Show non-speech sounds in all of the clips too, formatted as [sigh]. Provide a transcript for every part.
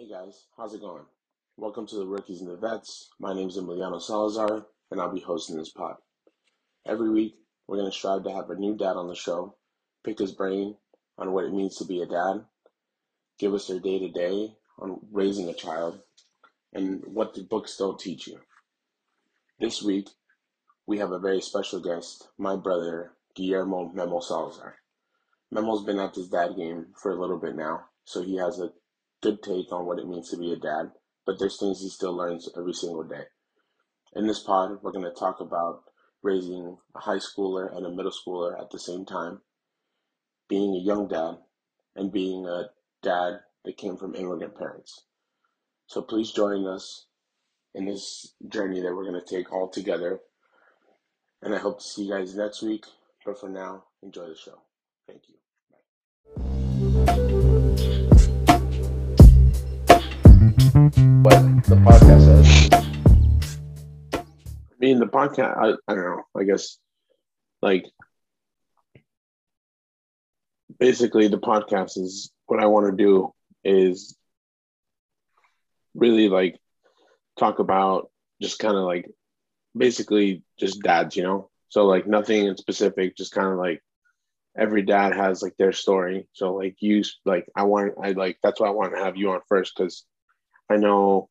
Hey guys, how's it going? Welcome to the Rookies and the Vets. My name is Emiliano Salazar, and I'll be hosting this pod. Every week, we're going to strive to have a new dad on the show, pick his brain on what it means to be a dad, give us their day to day on raising a child, and what the books don't teach you. This week, we have a very special guest, my brother, Guillermo Memo Salazar. Memo's been at this dad game for a little bit now, so he has a good take on what it means to be a dad, but there's things he still learns every single day. In this pod, we're going to talk about raising a high schooler and a middle schooler at the same time, being a young dad, and being a dad that came from immigrant parents. So please join us in this journey that we're going to take all together. And I hope to see you guys next week. But for now, enjoy the show. Thank you. What the podcast says. I mean, the podcast, I, I don't know, I guess, like, basically, the podcast is what I want to do is really like talk about just kind of like basically just dads, you know? So, like, nothing in specific, just kind of like every dad has like their story. So, like, you, like, I want, I like, that's why I want to have you on first because I know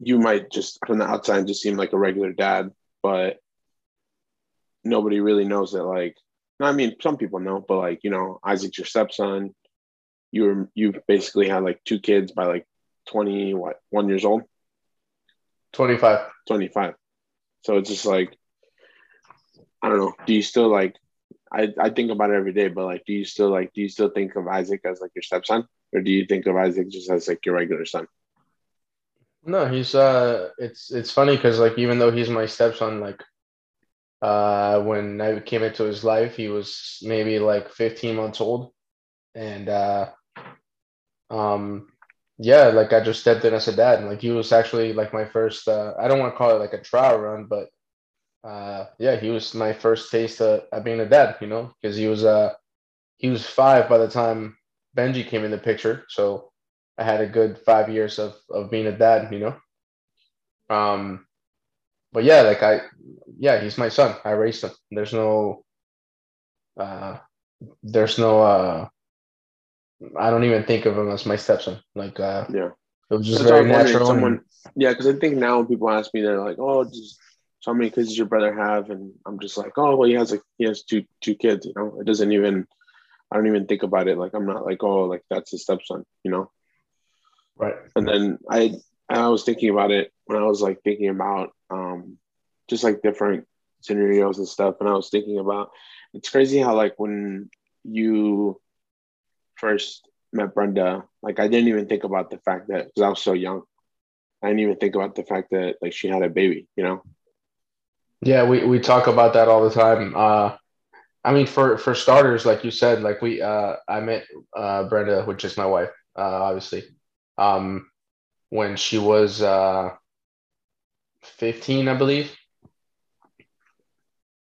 you might just from the outside just seem like a regular dad, but nobody really knows that. Like, I mean, some people know, but like you know, Isaac's your stepson. You were you basically had like two kids by like twenty what one years old. Twenty five. Twenty five. So it's just like I don't know. Do you still like? I I think about it every day, but like, do you still like? Do you still think of Isaac as like your stepson? Or do you think of Isaac just as like your regular son? No, he's uh, it's it's funny because like even though he's my stepson, like uh, when I came into his life, he was maybe like 15 months old, and uh, um, yeah, like I just stepped in as a dad, and like he was actually like my first. Uh, I don't want to call it like a trial run, but uh, yeah, he was my first taste of, of being a dad. You know, because he was uh, he was five by the time Benji came in the picture. So I had a good five years of, of being a dad, you know? Um, but yeah, like I, yeah, he's my son. I raised him. There's no, uh, there's no, uh, I don't even think of him as my stepson. Like, uh, yeah, it was just That's very natural. Someone, yeah, because I think now when people ask me, they're like, "Oh, just so many kids does your brother have?" And I'm just like, "Oh, well, he has like he has two two kids. You know, it doesn't even I don't even think about it. Like I'm not like, oh, like that's his stepson, you know? Right. And then I I was thinking about it when I was like thinking about um just like different scenarios and stuff. And I was thinking about it's crazy how like when you first met Brenda, like I didn't even think about the fact that because I was so young. I didn't even think about the fact that like she had a baby, you know? Yeah, we, we talk about that all the time. Uh I mean, for for starters, like you said, like we, uh, I met uh, Brenda, which is my wife, uh, obviously, um, when she was uh, 15, I believe.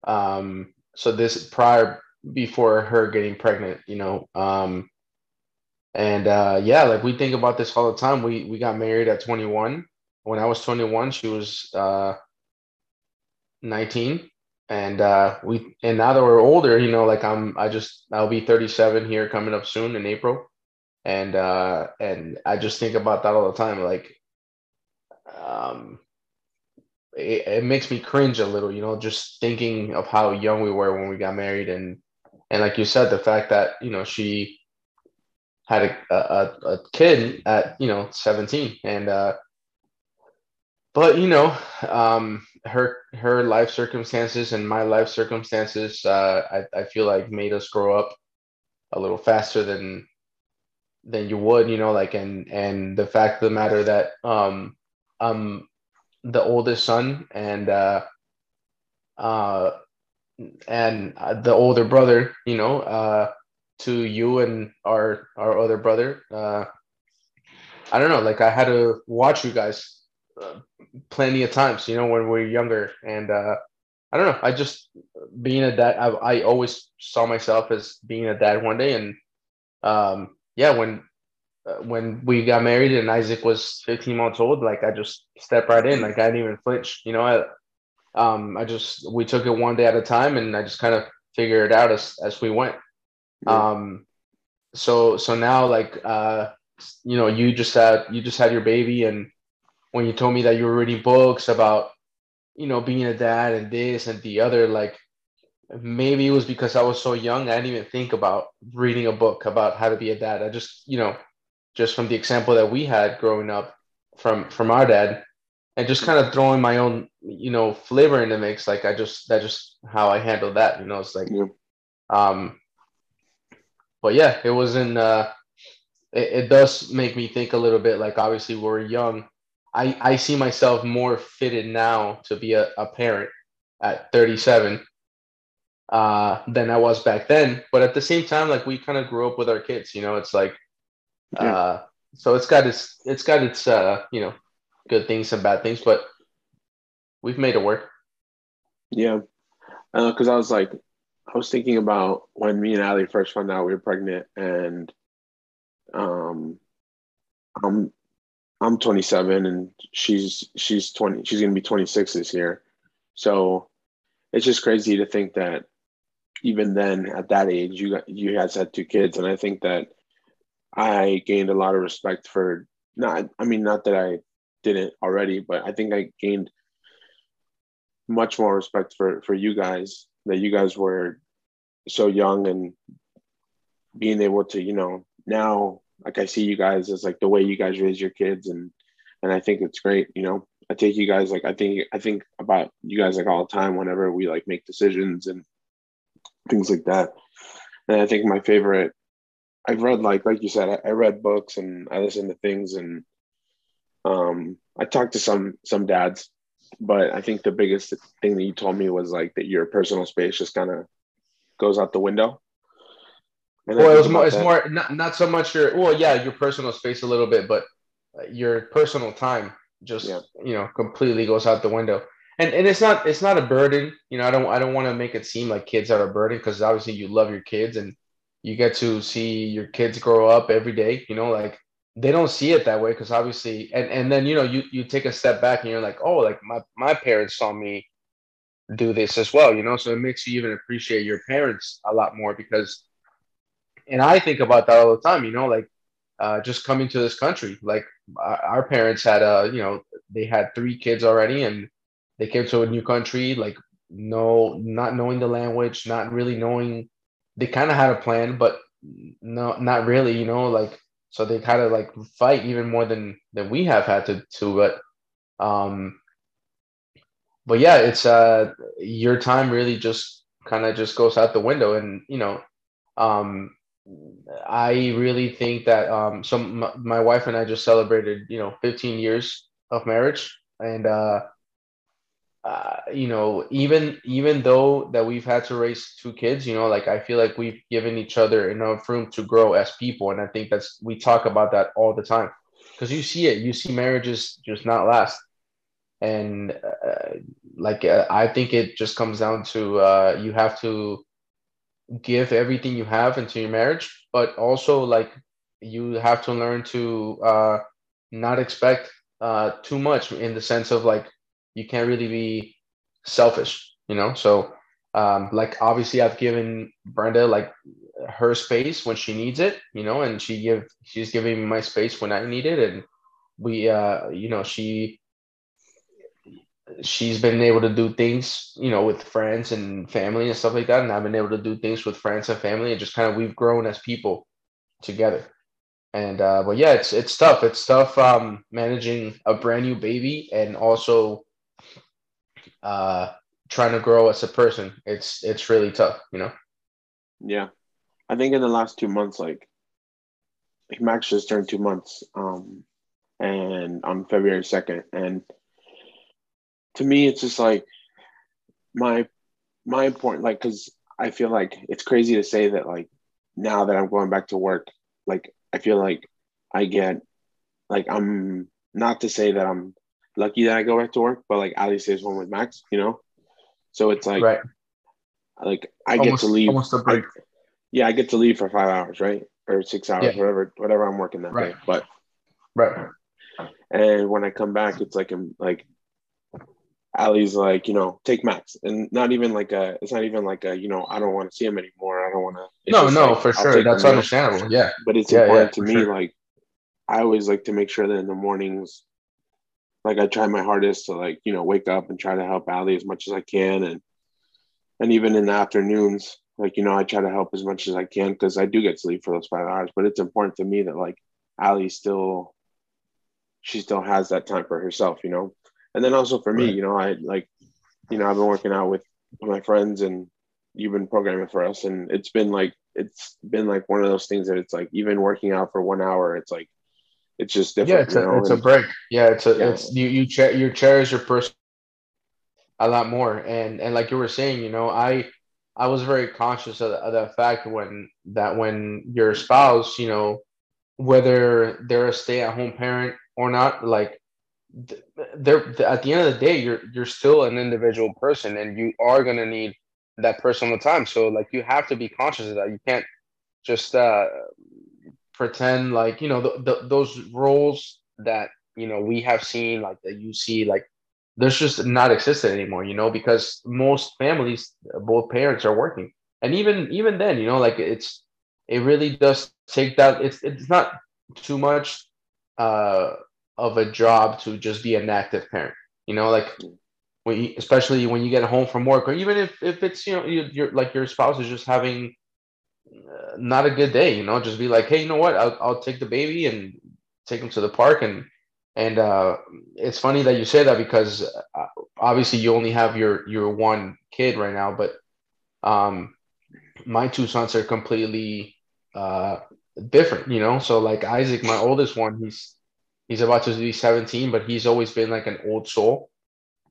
Um, so this prior before her getting pregnant, you know, um, and uh, yeah, like we think about this all the time. We we got married at 21. When I was 21, she was uh, 19 and uh, we and now that we're older, you know, like I'm, I just I'll be 37 here coming up soon in April, and uh, and I just think about that all the time. Like, um, it, it makes me cringe a little, you know, just thinking of how young we were when we got married, and and like you said, the fact that you know she had a a, a kid at you know 17, and uh, but you know, um, her her life circumstances and my life circumstances, uh, I I feel like made us grow up a little faster than than you would, you know, like and and the fact of the matter that um I'm the oldest son and uh uh and the older brother, you know, uh to you and our our other brother, uh I don't know, like I had to watch you guys uh, plenty of times, you know, when we we're younger. And uh, I don't know, I just being a dad, I, I always saw myself as being a dad one day. And um, yeah, when uh, when we got married and Isaac was 15 months old, like I just stepped right in, like I didn't even flinch. You know, I um I just we took it one day at a time, and I just kind of figured it out as as we went. Yeah. Um, so so now like uh you know you just had you just had your baby, and when you told me that you were reading books about you know being a dad and this and the other, like maybe it was because I was so young, I didn't even think about reading a book about how to be a dad. I just you know just from the example that we had growing up from from our dad and just kind of throwing my own you know flavor in the mix like i just that just how i handle that you know it's like yeah. um but yeah it wasn't uh it, it does make me think a little bit like obviously we're young i i see myself more fitted now to be a, a parent at 37 uh than i was back then but at the same time like we kind of grew up with our kids you know it's like yeah. Uh, so it's got its it's got its uh, you know good things and bad things, but we've made it work. Yeah, because uh, I was like, I was thinking about when me and Ali first found out we were pregnant, and um, I'm I'm 27 and she's she's 20. She's gonna be 26 this year, so it's just crazy to think that even then at that age you got you guys had two kids, and I think that I gained a lot of respect for not I mean not that I didn't already, but I think I gained much more respect for for you guys that you guys were so young and being able to, you know, now like I see you guys as like the way you guys raise your kids and and I think it's great, you know. I take you guys like I think I think about you guys like all the time whenever we like make decisions and things like that. And I think my favorite I've read like like you said, I, I read books and I listen to things and um, I talked to some some dads, but I think the biggest thing that you told me was like that your personal space just kind of goes out the window. And well, it was more, it's that. more not not so much your well, yeah, your personal space a little bit, but uh, your personal time just yeah. you know completely goes out the window. And and it's not it's not a burden. You know, I don't I don't want to make it seem like kids are a burden because obviously you love your kids and you get to see your kids grow up every day you know like they don't see it that way because obviously and and then you know you you take a step back and you're like oh like my my parents saw me do this as well you know so it makes you even appreciate your parents a lot more because and i think about that all the time you know like uh, just coming to this country like our parents had a you know they had three kids already and they came to a new country like no not knowing the language not really knowing they kind of had a plan, but no, not really. You know, like so they kind of like fight even more than than we have had to to. But um, but yeah, it's uh your time really just kind of just goes out the window, and you know, um, I really think that um, so m- my wife and I just celebrated you know 15 years of marriage, and uh uh, you know, even even though that we've had to raise two kids, you know, like I feel like we've given each other enough room to grow as people, and I think that's we talk about that all the time. Because you see it, you see marriages just not last, and uh, like uh, I think it just comes down to uh, you have to give everything you have into your marriage, but also like you have to learn to uh, not expect uh, too much in the sense of like you can't really be selfish, you know? So, um, like, obviously, I've given Brenda like her space when she needs it, you know, and she give she's giving me my space when I need it, and we, uh, you know, she she's been able to do things, you know, with friends and family and stuff like that, and I've been able to do things with friends and family, and just kind of we've grown as people together. And uh, but yeah, it's it's tough. It's tough um, managing a brand new baby and also uh, trying to grow as a person, it's it's really tough, you know. Yeah, I think in the last two months, like Max just turned two months, um, and on February second, and to me, it's just like my my important, like, because I feel like it's crazy to say that, like, now that I'm going back to work, like, I feel like I get, like, I'm not to say that I'm lucky that I go back to work, but like Ali stays home with Max, you know? So it's like, right. like I almost, get to leave. Almost a break. I, yeah, I get to leave for five hours, right? or six hours, yeah. whatever whatever I'm working that right. day. But right. And when I come back, it's like I'm like Ali's like, you know, take Max, and not even like a. It's not even like a, you know, I don't want to see him anymore. I don't want to. No, no, like, for sure, that's understandable. Yeah, but it's yeah, important yeah, to me. Sure. Like, I always like to make sure that in the mornings, like I try my hardest to like, you know, wake up and try to help Ali as much as I can, and and even in the afternoons, like you know, I try to help as much as I can because I do get sleep for those five hours. But it's important to me that like Ali still, she still has that time for herself, you know and then also for me, you know, I like, you know, I've been working out with my friends and you've been programming for us, and it's been like it's been like one of those things that it's like even working out for one hour, it's like it's just different. Yeah, it's, a, it's a break. Yeah, it's a yeah. it's you you cher- you cherish your person a lot more, and and like you were saying, you know, I I was very conscious of, of that fact when that when your spouse, you know, whether they're a stay at home parent or not, like they're at the end of the day you're you're still an individual person and you are going to need that personal time. So like you have to be conscious of that. You can't just uh pretend like you know the, the, those roles that you know we have seen like that you see like there's just not existed anymore you know because most families both parents are working. And even even then you know like it's it really does take that it's it's not too much uh of a job to just be an active parent. You know, like when you, especially when you get home from work, or even if if it's you know you, you're like your spouse is just having uh, not a good day. You know, just be like, hey, you know what? I'll I'll take the baby and take him to the park and and uh, it's funny that you say that because uh, obviously you only have your your one kid right now, but um, my two sons are completely uh, different. You know, so like Isaac, my oldest one, he's He's about to be 17, but he's always been like an old soul.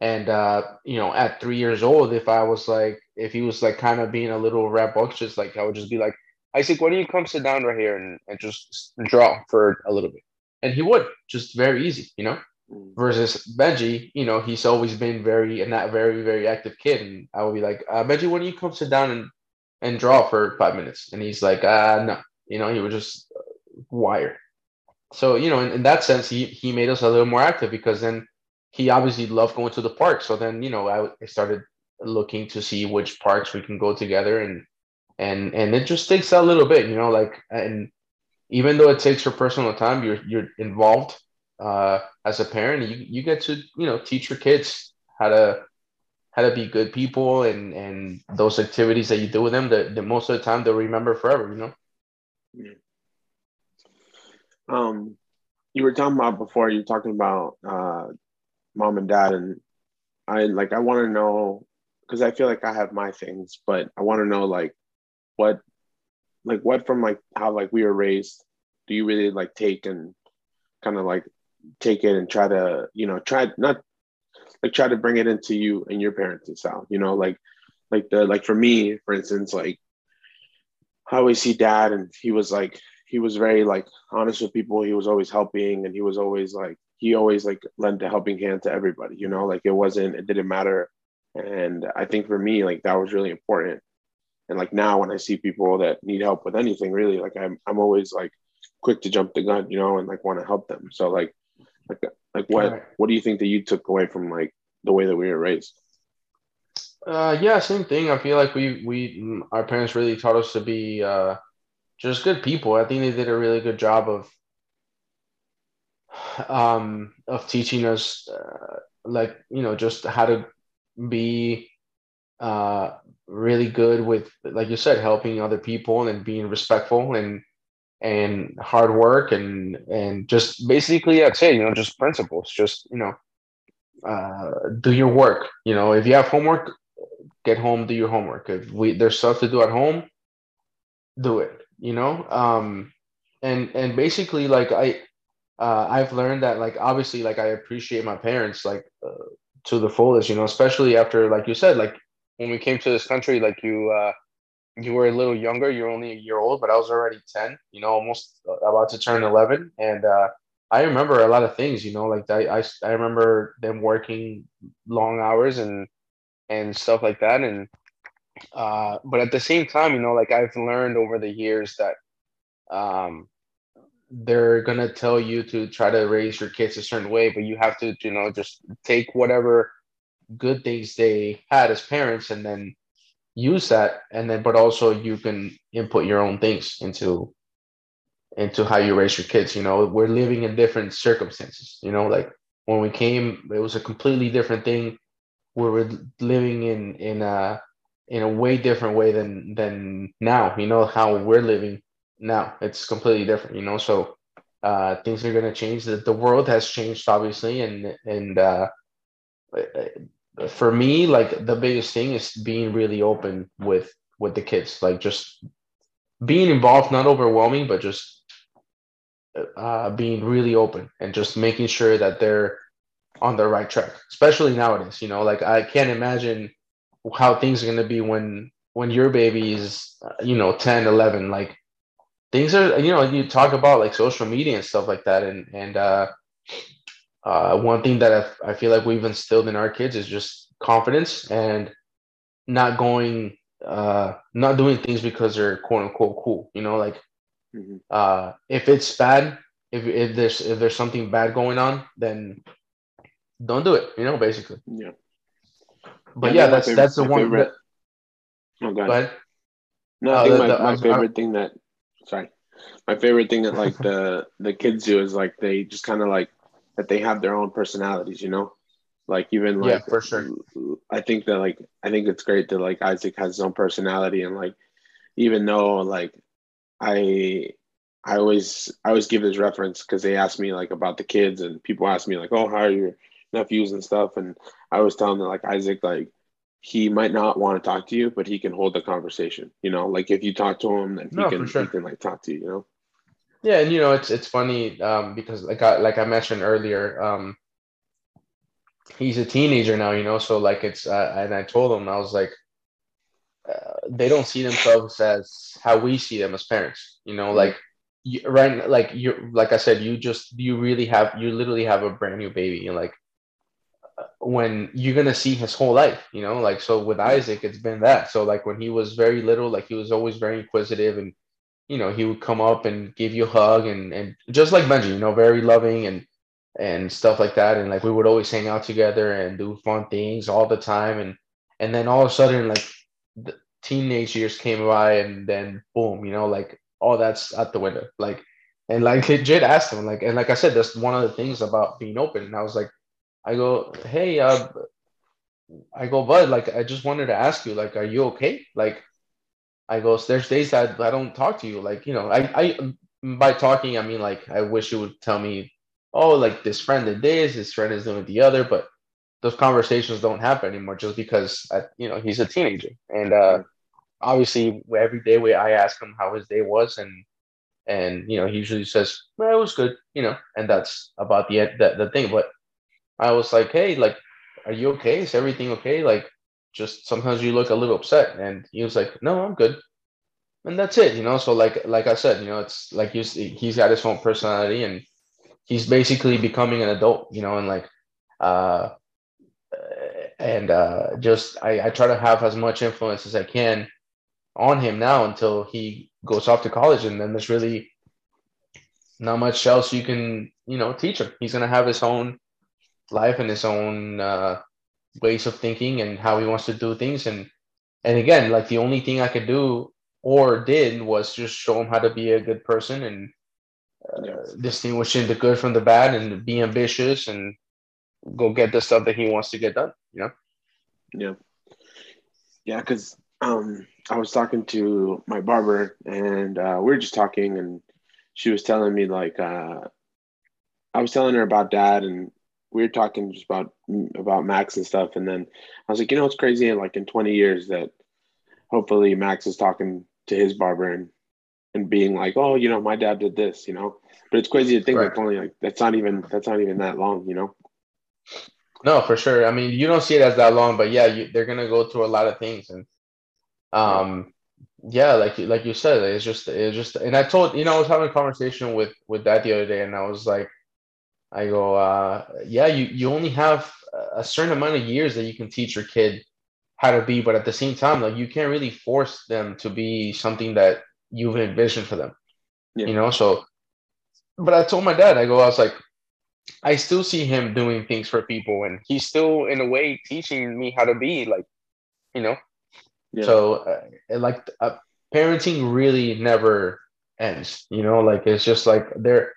And uh, you know, at three years old, if I was like, if he was like kind of being a little rambunctious, like I would just be like, Isaac, why don't you come sit down right here and, and just draw for a little bit? And he would just very easy, you know. Mm. Versus Benji, you know, he's always been very and that very very active kid, and I would be like, uh, Benji, why don't you come sit down and and draw for five minutes? And he's like, uh, no, you know, he would just uh, wire so you know in, in, that sense he he made us a little more active because then he obviously loved going to the park. So then you know I, I started looking to see which parks we can go together and and and it just takes a little bit you know like and even though it takes your personal time you're you're involved uh as a parent you you get to you know teach your kids how to how to be good people and and those activities that you do with them that, that most of the time they'll remember forever you know um, you were talking about before. You were talking about uh, mom and dad, and I like I want to know because I feel like I have my things, but I want to know like what, like what from like how like we were raised. Do you really like take and kind of like take it and try to you know try not like try to bring it into you and your parents' style. You know, like like the like for me, for instance, like I always see dad and he was like he was very like honest with people. He was always helping, and he was always like he always like lent a helping hand to everybody. You know, like it wasn't it didn't matter. And I think for me, like that was really important. And like now, when I see people that need help with anything, really, like I'm I'm always like quick to jump the gun, you know, and like want to help them. So like like like what what do you think that you took away from like the way that we were raised? Uh, yeah, same thing. I feel like we we our parents really taught us to be uh, just good people. I think they did a really good job of um of teaching us uh, like you know just how to be uh really good with like you said helping other people and being respectful and and hard work and and just basically I'd say you know just principles just you know uh do your work. You know if you have homework get home do your homework. If we there's stuff to do at home do it you know? Um and and basically like i uh, i've learned that like obviously like i appreciate my parents like uh, to the fullest you know especially after like you said like when we came to this country like you uh you were a little younger you're only a year old but i was already 10 you know almost about to turn 11 and uh i remember a lot of things you know like i i, I remember them working long hours and and stuff like that. And uh, but at the same time, you know, like I've learned over the years that um, they're gonna tell you to try to raise your kids a certain way, but you have to, you know, just take whatever good things they had as parents and then use that. And then but also you can input your own things into into how you raise your kids you know? We're living in different circumstances you know? Like when we came it was a completely different thing. We were living in in a in a way different way than than now you know how we're living now. It's completely different you know? So uh things are going to change. The, the world has changed obviously and and uh for me like the biggest thing is being really open with with the kids. Like just being involved not overwhelming but just uh, being really open and just making sure that they're on the right track especially nowadays you know? Like i can't imagine how things are going to be when when your baby is you know 10 11 like things are you know you talk about like social media and stuff like that and and uh uh, one thing that I, I feel like we've instilled in our kids is just confidence and not going, uh, not doing things because they're quote unquote cool. You know, like mm-hmm. uh, if it's bad, if, if there's if there's something bad going on, then don't do it. You know, basically. Yeah. But yeah, that's favorite, that's the one. Favorite... That... Oh, go. No, I uh, think the, my, the, my favorite I, thing that sorry, my favorite thing that like the the kids do is like they just kind of like that they have their own personalities, you know? Like even like yeah, for sure. I think that like I think it's great that like Isaac has his own personality and like even though like I I always I always give this reference because they ask me like about the kids and people ask me like, oh, how are your nephews and stuff? And I was telling them like Isaac like he might not want to talk to you, but he can hold the conversation. You know, like if you talk to him, then he no, can sure. he can like talk to you. You know. Yeah, and you know it's it's funny um, because like I like I mentioned earlier, um, he's a teenager now, you know. So like it's uh, and I told him I was like, uh, they don't see themselves as how we see them as parents, you know. Like you, right, like you like I said, you just you really have you literally have a brand new baby, and like when you're gonna see his whole life, you know. Like so with Isaac, it's been that. So like when he was very little, like he was always very inquisitive and you know, he would come up and give you a hug and, and just like Benji, you know, very loving and, and stuff like that. And like, we would always hang out together and do fun things all the time. And, and then all of a sudden, like the teenage years came by and then boom, you know, like all that's out the window. Like, and like [laughs] legit asked him, like, and like I said, that's one of the things about being open. And I was like, I go, Hey, uh, I go, bud, like, I just wanted to ask you, like, are you okay? Like, I go, there's days that I don't talk to you. Like, you know, I, I, by talking, I mean, like, I wish you would tell me, oh, like this friend did this, this friend is doing the other, but those conversations don't happen anymore just because, I, you know, he's a teenager. And uh, obviously, every day we, I ask him how his day was, and, and, you know, he usually says, well, it was good, you know, and that's about the, the, the thing. But I was like, hey, like, are you okay? Is everything okay? Like, just sometimes you look a little upset. And he was like no i'm good. And that's it you know? So like like i said you know it's like he's he's got his own personality and he's basically becoming an adult you know? And like uh and uh just I, I try to have as much influence as i can on him now until he goes off to college and then there's really not much else you can you know teach him. He's to have his own life and his own uh ways of thinking and how he wants to do things. And and again like the only thing i could do or did was just show him how to be a good person and uh, distinguishing the good from the bad and be ambitious and go get the stuff that he wants to get done you know? Yeah yeah because um i was talking to my barber and uh, we were just talking and she was telling me like uh i was telling her about dad and we were talking just about about Max and stuff, and then I was like, you know, it's crazy. And Like in 20 years, that hopefully Max is talking to his barber and and being like, oh, you know, my dad did this, you know. But it's crazy to think right. that's only like that's not even that's not even that long, you know. No, for sure. I mean, you don't see it as that long, but yeah, you, they're gonna go through a lot of things, and um, yeah, like like you said, it's just it's just. And I told you know I was having a conversation with with that the other day, and I was like I go, uh, yeah, you, you only have a certain amount of years that you can teach your kid how to be, but at the same time, like you can't really force them to be something that you've envisioned for them. Yeah. You know, so but I told my dad, I go, I was like, I still see him doing things for people, and he's still in a way teaching me how to be like, you know. Yeah. So, uh, like, uh, parenting really never ends. You know, like it's just like there,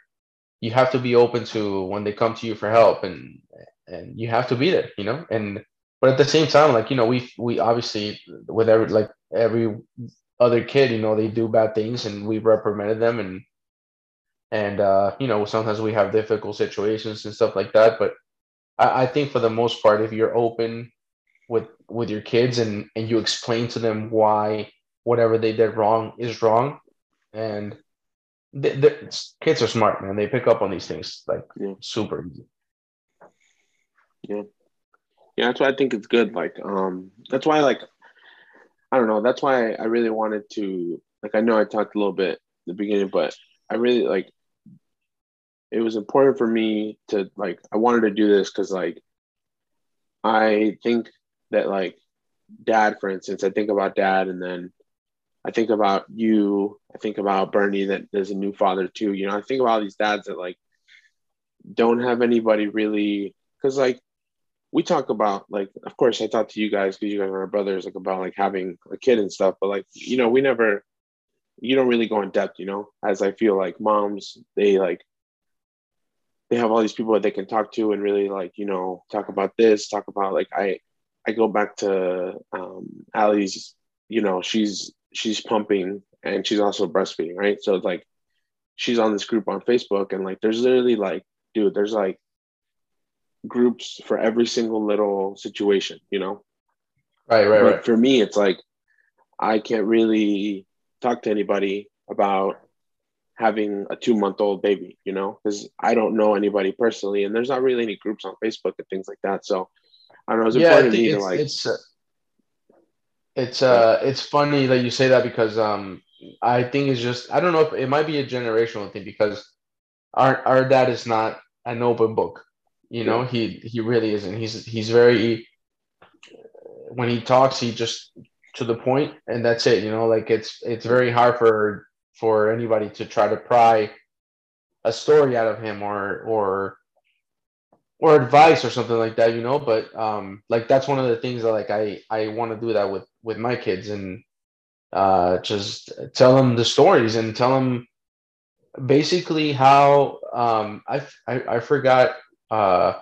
you have to be open to when they come to you for help, and and you have to be there. You know, and but at the same time, like you know, we we obviously with every like every other kid, you know, they do bad things, and we've reprimanded them and and uh, you know sometimes we have difficult situations and stuff like that but I, I, think for the most part if you're open with with your kids and and you explain to them why whatever they did wrong is wrong and the, the kids are smart man. They pick up on these things like yeah. super easy. Yeah. Yeah that's why i think it's good like um that's why like i don't know that's why i really wanted to like i know i talked a little bit at the beginning but I really like it was important for me to like I wanted to do this because like I think that like dad, for instance, I think about dad and then I think about you, I think about Bernie that there's a new father too. You know, I think about all these dads that like don't have anybody really because like we talk about like of course I talk to you guys because you guys are brothers like about like having a kid and stuff, but like you know, we never you don't really go in depth, you know, as I feel like moms, they like they have all these people that they can talk to and really like you know talk about this talk about like i i go back to um Allie's you know she's she's pumping and she's also breastfeeding right so it's like she's on this group on facebook and like there's literally like dude there's like groups for every single little situation you know right right but right for me it's like i can't really talk to anybody about having a two month old baby, you know, because I don't know anybody personally, and there's not really any groups on Facebook and things like that. So I don't know. It's yeah, important to me to like. It's, uh, it's uh, it's funny that you say that because um, I think it's just I don't know if it might be a generational thing because our our dad is not an open book, you know. He he really isn't. He's he's very when he talks, he just to the point, and that's it. You know, like it's it's very hard for for anybody to try to pry a story out of him or or or advice or something like that you know but um like that's one of the things that like i i want to do that with with my kids and uh just tell them the stories and tell them basically how um i i, I forgot uh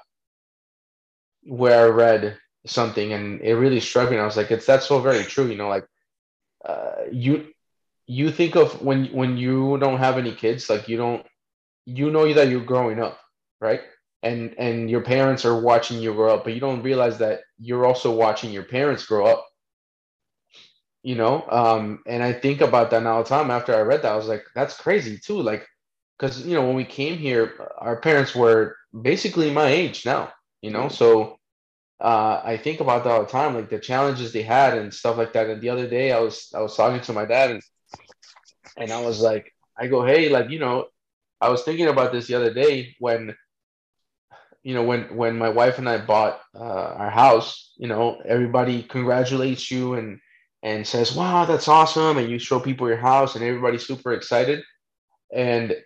where i read something and it really struck me i was like it's that's so very true you know like uh you you think of when when you don't have any kids like you don't you know that you're growing up right and and your parents are watching you grow up but you don't realize that you're also watching your parents grow up. You know um and i think about that now all the time. After i read that i was like that's crazy too. Like because you know when we came here our parents were basically my age now you know? So uh, I think about that all the time, like the challenges they had and stuff like that. And the other day, I was I was talking to my dad, and and I was like, I go, hey, like, you know, I was thinking about this the other day when, you know, when when my wife and I bought uh, our house, you know, everybody congratulates you and and says, wow, that's awesome, and you show people your house, and everybody's super excited. And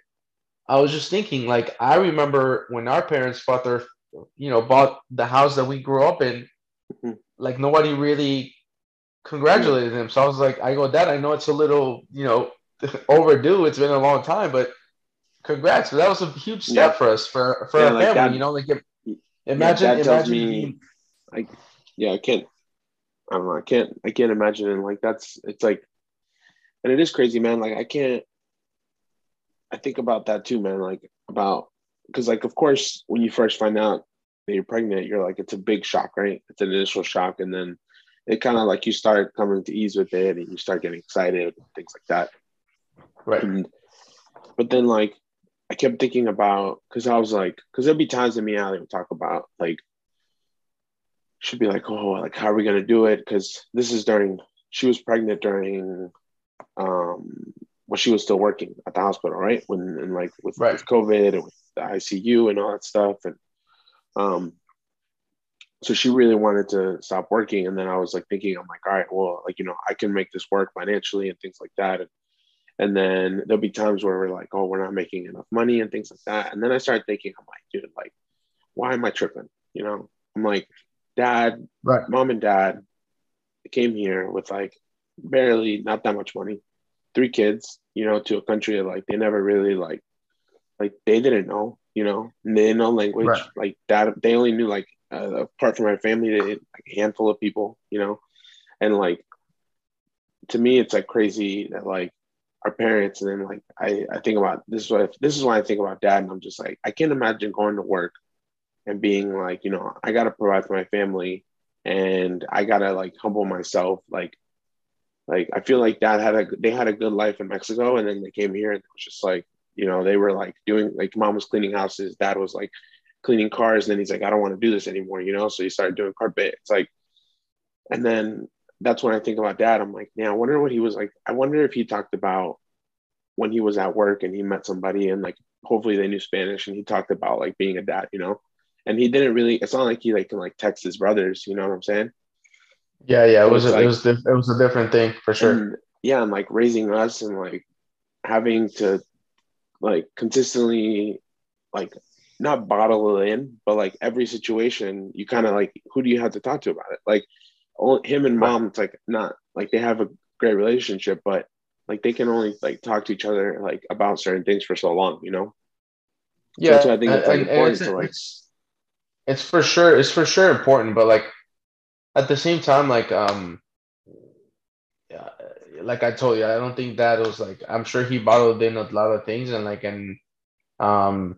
I was just thinking, like, I remember when our parents bought their, you know, bought the house that we grew up in, mm-hmm. like nobody really congratulated them, So I was like, I go, Dad, I know it's a little, you know, [laughs] overdue. It's been a long time, but congrats. That was a huge step yeah. for us for for yeah, our like family. That, you know, like if, imagine, yeah, imagine me, like, yeah, I can't. I don't know. I can't. I can't imagine. And like that's. It's like, and it is crazy, man. Like I can't. I think about that too, man. Like about because, like, of course, when you first find out that you're pregnant, you're like, it's a big shock, right? It's an initial shock, and then it kind of like you start coming to ease with it, and you start getting excited, and things like that. Right. And, but then like I kept thinking about because I was like, because there'd be times that me and Ali would talk about like she'd be like, oh, like how are we gonna do it? Because this is during she was pregnant during um when she was still working at the hospital, right? When and like with, right. with COVID and with the ICU and all that stuff, and um, so she really wanted to stop working, and then I was like thinking, I'm like, all right, well, like you know, I can make this work financially and things like that, and And then there'll be times where we're like, oh, we're not making enough money and things like that. And then I started thinking, I'm like, dude, like, why am I tripping? You know, I'm like, dad, right. mom and dad came here with like barely not that much money, three kids, you know, to a country that like they never really like like they didn't know, you know, they didn't know language. Right. Like that they only knew like uh, apart from my family, they like a handful of people, you know, and like to me, it's like crazy that like our parents, and then like I I think about this is what this is why I think about dad, and I'm just like I can't imagine going to work and being like, you know, I got to provide for my family and I got to like humble myself. Like, like I feel like dad had a, they had a good life in Mexico and then they came here and it was just like, you know, they were like doing, like mom was cleaning houses. Dad was like cleaning cars. And then he's like, I don't want to do this anymore, you know? So he started doing carpet. It's like, and then that's when I think about dad. I'm like, man, I wonder what he was like. I wonder if he talked about when he was at work and he met somebody and like hopefully they knew Spanish and he talked about like being a dad, you know? and he didn't really. It's not like he like can like text his brothers. You know what I'm saying? Yeah, yeah. It was a, like, it was it was a different thing for sure. And, yeah, and like raising us and like having to like consistently like not bottle it in, but like every situation, you kind of like who do you have to talk to about it? Like him and mom, it's like not like they have a great relationship, but like they can only like talk to each other like about certain things for so long, you know. Yeah, so I think it's like and, important and it's, to like it's for sure it's for sure important but like at the same time like um yeah, like i told you i don't think that was like i'm sure he bottled in a lot of things and like and um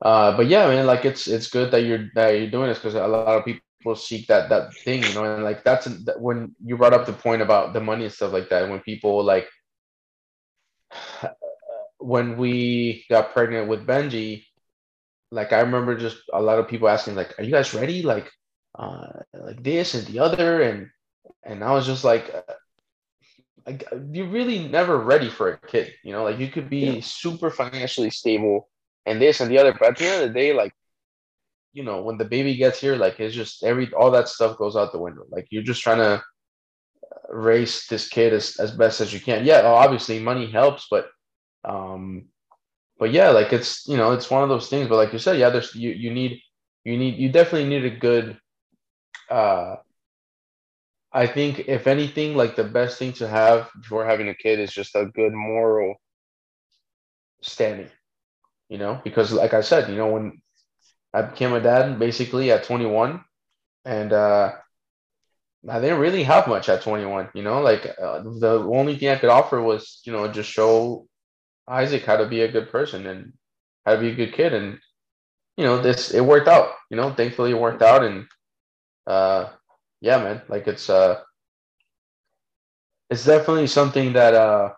uh but yeah man like it's it's good that you're that you're doing this because a lot of people seek that that thing you know and like that's when you brought up the point about the money and stuff like that when people like [sighs] when we got pregnant with benji like I remember just a lot of people asking like, "Are you guys ready?" Like, uh, like this and the other, and and I was just like, uh, like you're really never ready for a kid, you know. Like you could be yeah. super financially stable and this and the other, but at the end of the day, like, you know, when the baby gets here, like it's just every all that stuff goes out the window. Like you're just trying to raise this kid as, as best as you can. Yeah, obviously money helps, but um but yeah, like it's you know it's one of those things. But like you said, yeah, there's you you need you need you definitely need a good. uh I think if anything, like the best thing to have before having a kid is just a good moral standing. You know, because like I said, you know when I became a dad basically at 21, and uh I didn't really have much at 21. You know, like uh, the only thing I could offer was you know just show Isaac how to be a good person and how to be a good kid. And, you know, this, it worked out, you know, thankfully it worked out. And, uh, yeah, man, like it's, uh, it's definitely something that, uh,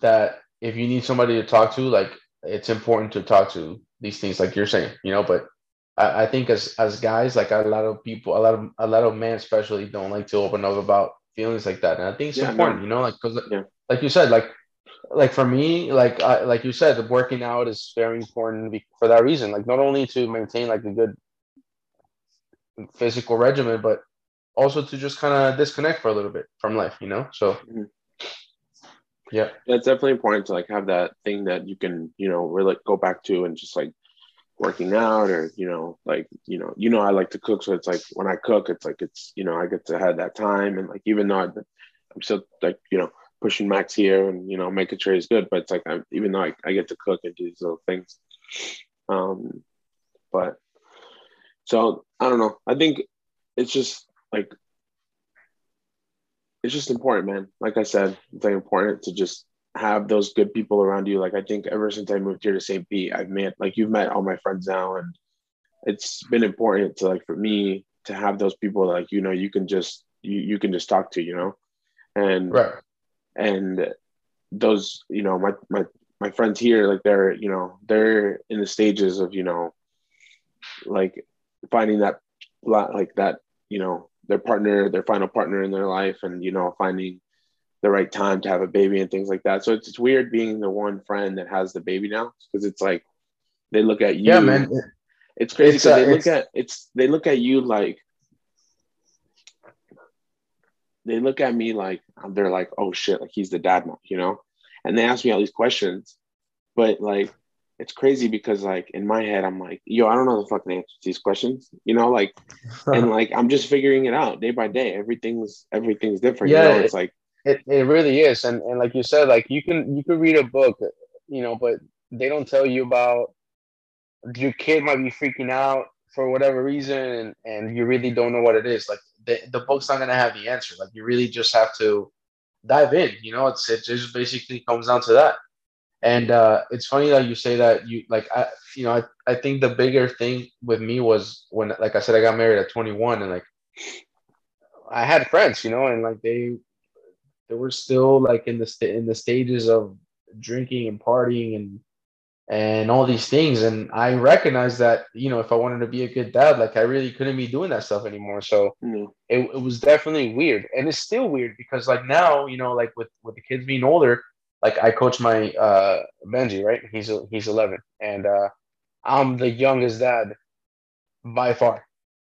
that if you need somebody to talk to, like it's important to talk to these things, like you're saying, you know, but I, I think as, as guys, like a lot of people, a lot of, a lot of men especially don't like to open up about feelings like that. And I think it's yeah, important, no. you know, like, cause yeah. like you said, like like for me, like I, like you said, working out is very important for that reason. Like not only to maintain like a good physical regimen, but also to just kind of disconnect for a little bit from life, you know. So, mm-hmm. Yeah, it's definitely important to like have that thing that you can, you know, really go back to and just like working out or you know like you know you know i like to cook so it's like when i cook it's like it's you know i get to have that time and like even though i'm still like you know pushing max here and you know making sure he's good. But it's like I'm, even though I, I get to cook and do these little things, um, but so I don't know. I think it's just like it's just important, man. Like I said, it's like important to just have those good people around you. Like I think ever since I moved here to St. Pete, I've met like you've met all my friends now, and it's been important to like for me to have those people like you know you can just you you can just talk to you know and right and those you know my my my friends here like they're you know they're in the stages of you know like finding that like that you know their partner their final partner in their life and you know finding the right time to have a baby and things like that. So it's, it's weird being the one friend that has the baby now because it's like they look at you. yeah man. It's crazy because uh, they look at it's they look at you like they look at me like they're like, oh shit, like he's the dad now, you know? And they ask me all these questions, but like it's crazy because like in my head I'm like, yo, I don't know the fucking answer to these questions, you know, like, and [laughs] like I'm just figuring it out day by day. Everything's everything's different. Yeah, you know? it's like it, it really is, and and like you said, like you can you can read a book, you know, but they don't tell you about your kid might be freaking out for whatever reason, and and you really don't know what it is. Like the the book's not gonna have the answer. Like you really just have to dive in. You know, it's it just basically comes down to that. And uh, it's funny that you say that you like I you know I, I think the bigger thing with me was when like I said I got married at 21 and like I had friends you know and like they they were still like in the st- in the stages of drinking and partying and and all these things. And I recognized that you know if I wanted to be a good dad like I really couldn't be doing that stuff anymore. So mm. it, it was definitely weird. And it's still weird because like now you know like with with the kids being older like I coach my uh Benji, right? He's he's 11, and uh, I'm the youngest dad by far.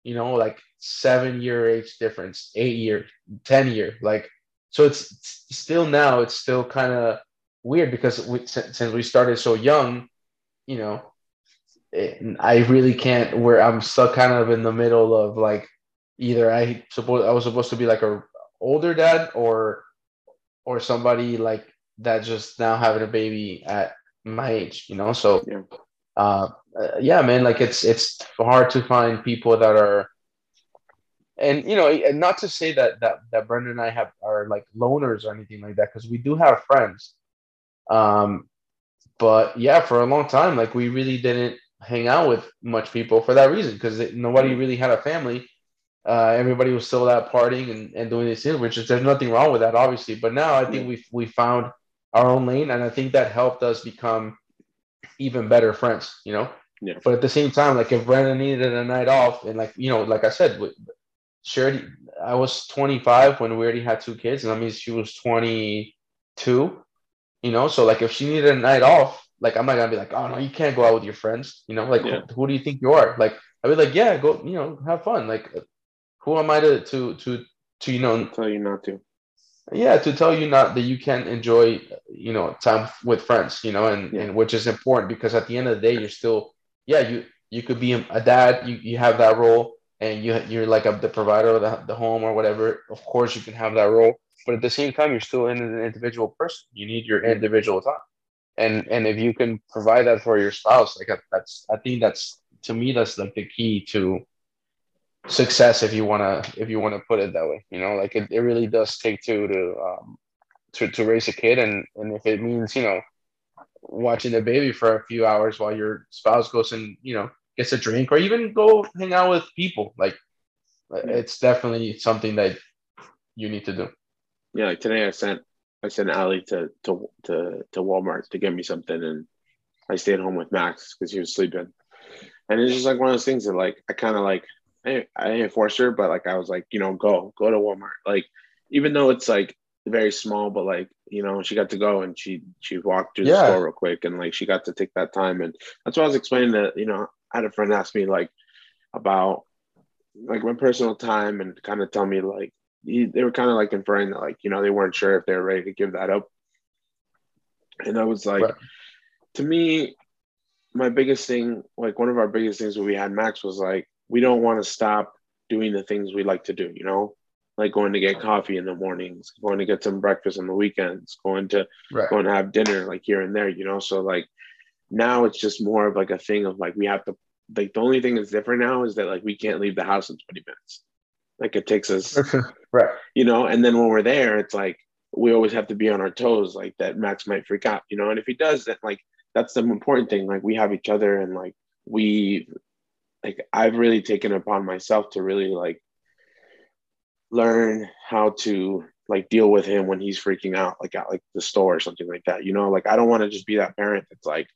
You know, like seven year age difference, eight year, ten year, like so. It's, it's still now. It's still kind of weird because we, since we started so young, you know, it, I really can't. Where I'm stuck, kind of in the middle of like either I suppose I was supposed to be like a older dad or or somebody like that just now having a baby at my age, you know. So, yeah. Uh, yeah, man, like it's it's hard to find people that are, and you know, and not to say that that that Brendan and I have are like loners or anything like that, because we do have friends. Um, but yeah, for a long time, like we really didn't hang out with much people for that reason, because nobody really had a family. Uh, everybody was still out partying and, and doing these things, which is there's nothing wrong with that, obviously. But now I think we we found our own lane, and I think that helped us become even better friends. You know. Yeah. But at the same time, like if Brandon needed a night off, and like you know, like I said, Charity, I was 25 when we already had two kids, and that means she was 22. You know, so like if she needed a night off, like I'm not gonna be like, oh no, you can't go out with your friends. You know, like yeah. who, who, do you think you are? Like I'd be like, yeah, go, you know, have fun. Like who am I to to to to you know tell you not to? Yeah to tell you not that you can enjoy you know time with friends you know and, yeah. and which is important because at the end of the day you're still yeah you you could be a dad you, you have that role and you you're like a, the provider of the, the home or whatever. Of course you can have that role but at the same time you're still an individual person. You need your individual time. And and if you can provide that for your spouse like that's i think that's to me that's like the key to success if you want to if you want to put it that way you know like it, it really does take two to um to, to raise a kid. And and if it means you know watching the baby for a few hours while your spouse goes and you know gets a drink or even go hang out with people like it's definitely something that you need to do. Yeah like today i sent i sent ali to to to, to walmart to get me something and i stayed home with max because he was sleeping. And it's just like one of those things that like i kind of like I, I didn't force her, but like I was like, you know, go, go to Walmart. Like, even though it's like very small, but like, you know, she got to go and she she walked through yeah. the store real quick and like she got to take that time. And that's what I was explaining that, you know, I had a friend ask me like about like my personal time and kind of tell me like he, they were kind of like inferring that like, you know, they weren't sure if they were ready to give that up. And I was like, right. to me, my biggest thing, like one of our biggest things when we had Max was like, we don't want to stop doing the things we like to do, you know, like going to get coffee in the mornings, going to get some breakfast on the weekends, going to right. going to have dinner like here and there, you know. So like now it's just more of like a thing of like we have to like the only thing that's different now is that like we can't leave the house in 20 minutes. Like it takes us [laughs] right. You know, and then when we're there, it's like we always have to be on our toes, like that Max might freak out, you know. And if he does, then like that's the important thing. Like we have each other and like we like I've really taken upon myself to really like learn how to like deal with him when he's freaking out, like at like the store or something like that. You know, like I don't want to just be that parent that's like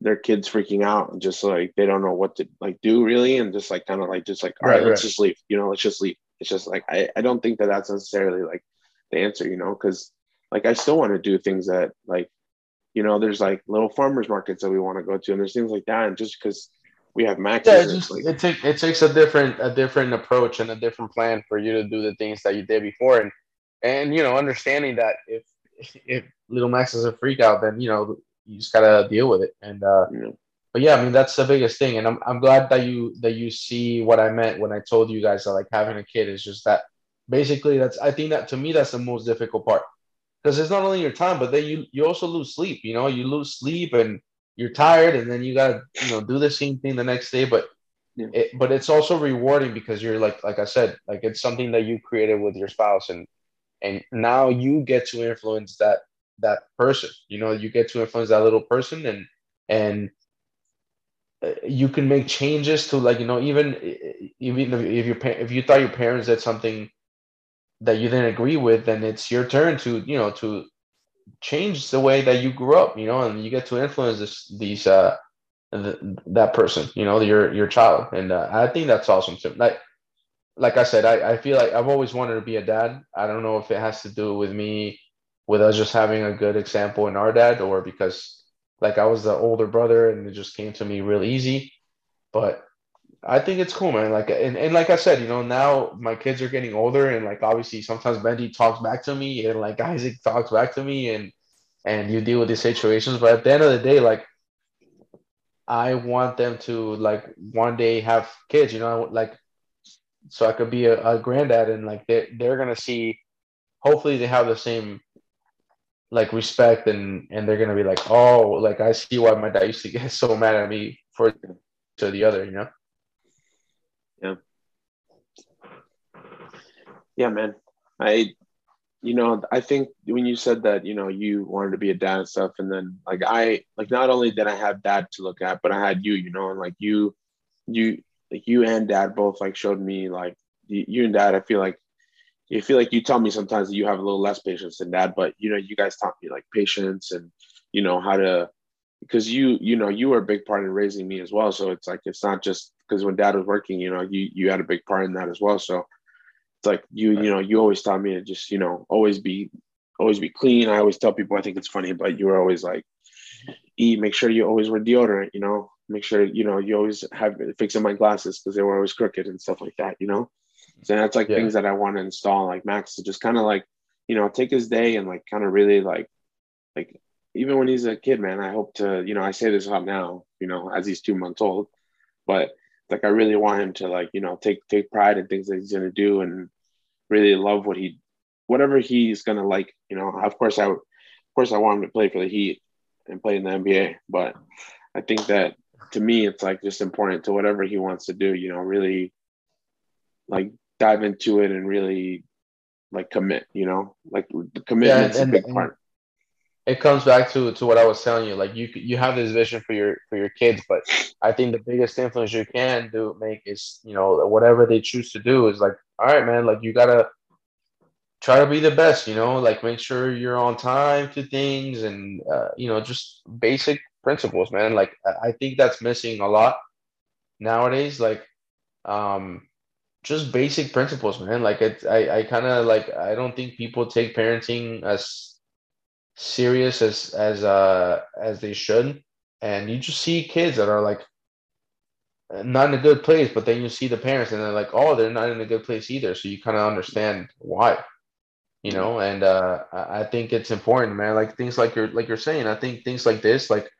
their kids freaking out and just like they don't know what to like do really, and just like kind of like just like all right, right let's just leave. You know, let's just leave. It's just like I I don't think that that's necessarily like the answer. You know, because like I still want to do things that like you know there's like little farmers markets that we want to go to and there's things like that and just because we have max. Yeah, it, just, like, it, take, it takes a different a different approach and a different plan for you to do the things that you did before. And and you know, understanding that if [laughs] if little Max is a freak out, then you know you just gotta deal with it. And uh, yeah. but yeah, I mean that's the biggest thing, and I'm I'm glad that you that you see what I meant when I told you guys that like having a kid is just that. Basically, that's I think that to me that's the most difficult part because it's not only your time, but then you you also lose sleep. You know, you lose sleep and you're tired, and then you gotta you know do the same thing the next day. But yeah. it, but it's also rewarding because you're like like I said, like it's something that you created with your spouse, and and now you get to influence that that person. You know, you get to influence that little person, and and uh, you can make changes to like you know even even if your if you thought your parents did something that you didn't agree with, then it's your turn to you know to change the way that you grew up. You know, and you get to influence this these uh the, that person. You know, your your child, and uh, I think that's awesome too. Like like I said, I, I feel like I've always wanted to be a dad. I don't know if it has to do with me with us just having a good example in our dad or because like I was the older brother and it just came to me real easy. But I think it's cool, man. Like and, and like I said, you know, now my kids are getting older and like obviously sometimes Benji talks back to me and like [laughs] Isaac talks back to me and and you deal with these situations. But at the end of the day, like I want them to like one day have kids, you know, like so I could be a, a granddad and like they they're gonna see hopefully they have the same like respect and and they're gonna be like, oh, like I see why my dad used to get [laughs] so mad at me for to the other, you know. Yeah. Yeah, man. I, you know, I think when you said that, you know, you wanted to be a dad and stuff, and then like I, like not only did I have dad to look at, but I had you, you know, and like you, you, like you and dad both like showed me like you and dad. I feel like you feel like you tell me sometimes that you have a little less patience than dad, but you know, you guys taught me like patience and you know how to because you you know you were a big part in raising me as well. So it's like it's not just because when dad was working, you know, you you had a big part in that as well. So it's like you you know you always taught me to just you know always be always be clean. I always tell people I think it's funny, but you were always like eat. Make sure you always wear deodorant. You know, make sure you know you always have fixing my glasses because they were always crooked and stuff like that. You know, so that's like yeah. things that I want to install, like Max, to just kind of like, you know, take his day and like kind of really like, like even when he's a kid, man, I hope to, you know, I say this out now, you know, as he's two months old, but like I really want him to like, you know, take take pride in things that he's gonna do and really love what he, whatever he's gonna like. You know, of course I, of course I want him to play for the Heat and play in the NBA, but I think that to me it's like just important to whatever he wants to do. You know, really like dive into it and really like commit, you know, like the commitment's yeah, and, a big part. It comes back to to what I was telling you. Like you you have this vision for your for your kids, but I think the biggest influence you can do make is you know whatever they choose to do is like all right, man. Like you gotta try to be the best. You know, like make sure you're on time to things, and uh, you know just basic principles, man. Like I think that's missing a lot nowadays. Like um just basic principles, man. Like it, I, I kind of like. I don't think people take parenting as serious as as uh as they should, and you just see kids that are like not in a good place, but then you see the parents and they're like, oh, they're not in a good place either. So you kind of understand why, you know. And uh, I think it's important, man. Like things like you're like you're saying. I think things like this, like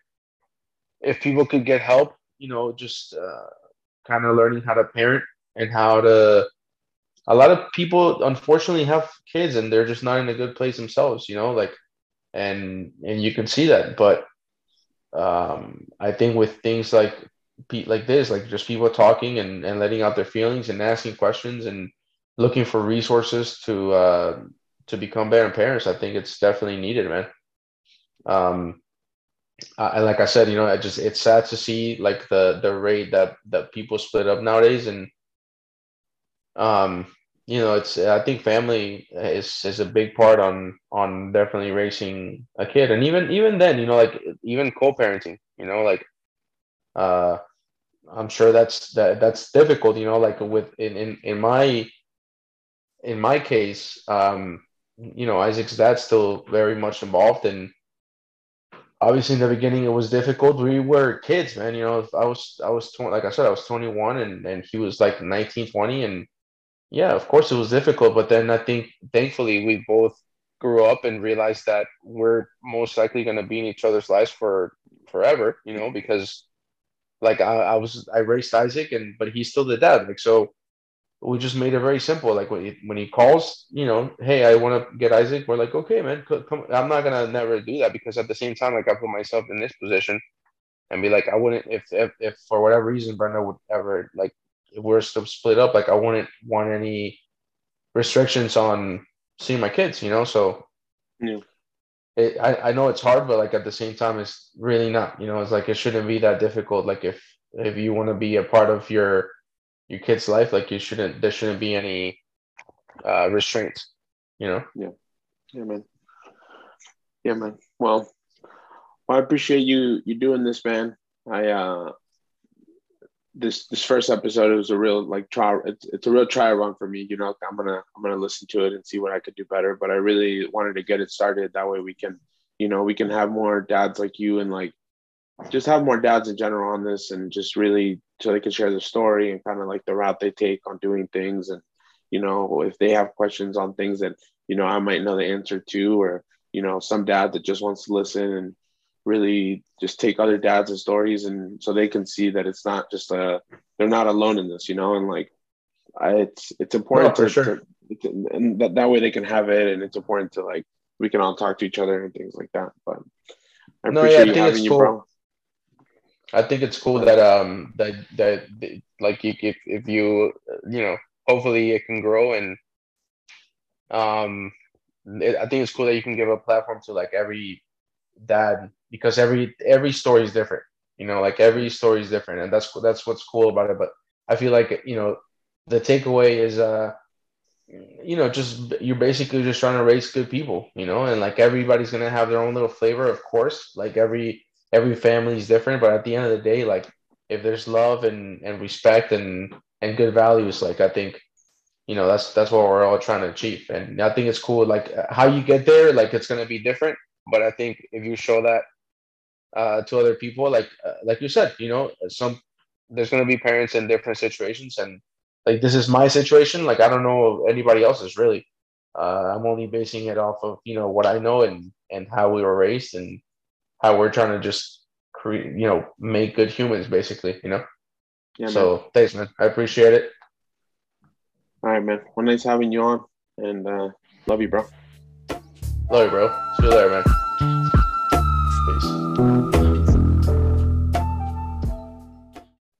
if people could get help, you know, just uh, kind of learning how to parent and how to a lot of people unfortunately have kids and they're just not in a good place themselves you know like and and you can see that but um i think with things like like this like just people talking and, and letting out their feelings and asking questions and looking for resources to uh to become better parents i think it's definitely needed man. Um I, like i said you know i just it's sad to see like the the rate that that people split up nowadays and um, you know, it's I think family is is a big part on on definitely raising a kid, and even even then, you know, like even co-parenting, you know, like uh, I'm sure that's that that's difficult, you know, like with in in in my in my case, um, you know, Isaac's dad's still very much involved. And obviously in the beginning it was difficult. We were kids man you know i was i was 20, like i said i was 21 and and he was like 19 20 and yeah, of course it was difficult, but then I think thankfully we both grew up and realized that we're most likely going to be in each other's lives for forever, you know, because like I, I was I raised Isaac and but he's still the dad. Like so we just made it very simple. Like when he, when he calls, you know, hey, I want to get Isaac. We're like, okay, man, come. I'm not gonna never do that because at the same time, like I put myself in this position and be like, I wouldn't if if, if for whatever reason Brenda would ever like we're still split up, like I wouldn't want any restrictions on seeing my kids, you know. So yeah. It, I, I know it's hard, but like at the same time, it's really not. You know, it's like it shouldn't be that difficult. Like if if you want to be a part of your your kid's life, like you shouldn't there shouldn't be any uh restraints. You know. Yeah. Yeah, man. Yeah, man. Well, I appreciate you you doing this, man. I uh this this first episode was a real like trial it's, it's a real trial run for me you know? I'm gonna i'm gonna listen to it and see what i could do better but i really wanted to get it started. That way we can you know we can have more dads like you and like just have more dads in general on this and just really so they can share the story and kind of like the route they take on doing things and you know if they have questions on things that you know i might know the answer to or you know some dad that just wants to listen and really just take other dads and stories and so they can see that it's not just a they're not alone in this you know and like I, it's it's important no, to, sure. to, to, and that, that way they can have it and it's important to like we can all talk to each other and things like that but I no, appreciate yeah, I you having you cool. bro I think it's cool that um that that like if if you you know hopefully it can grow and um it, I think it's cool that you can give a platform to like every dad because every every story is different. You know, like every story is different, and that's that's what's cool about it. But I feel like you know the takeaway is uh you know just you're basically just trying to raise good people you know and like everybody's gonna have their own little flavor of course like every every family is different but at the end of the day like if there's love and and respect and and good values like i think you know that's that's what we're all trying to achieve and i think it's cool like how you get there like it's going to be different but i think if you show that uh, to other people. Like uh, like you said, you know, some there's gonna be parents in different situations, and like this is my situation. Like I don't know anybody else's really. Uh, I'm only basing it off of you know what I know and and how we were raised and how we're trying to just create you know make good humans basically. You know. Yeah. So man. thanks, man. I appreciate it. All right, man. Well, nice having you on, and uh, love you, bro. Love you, bro. See you later, man. Peace.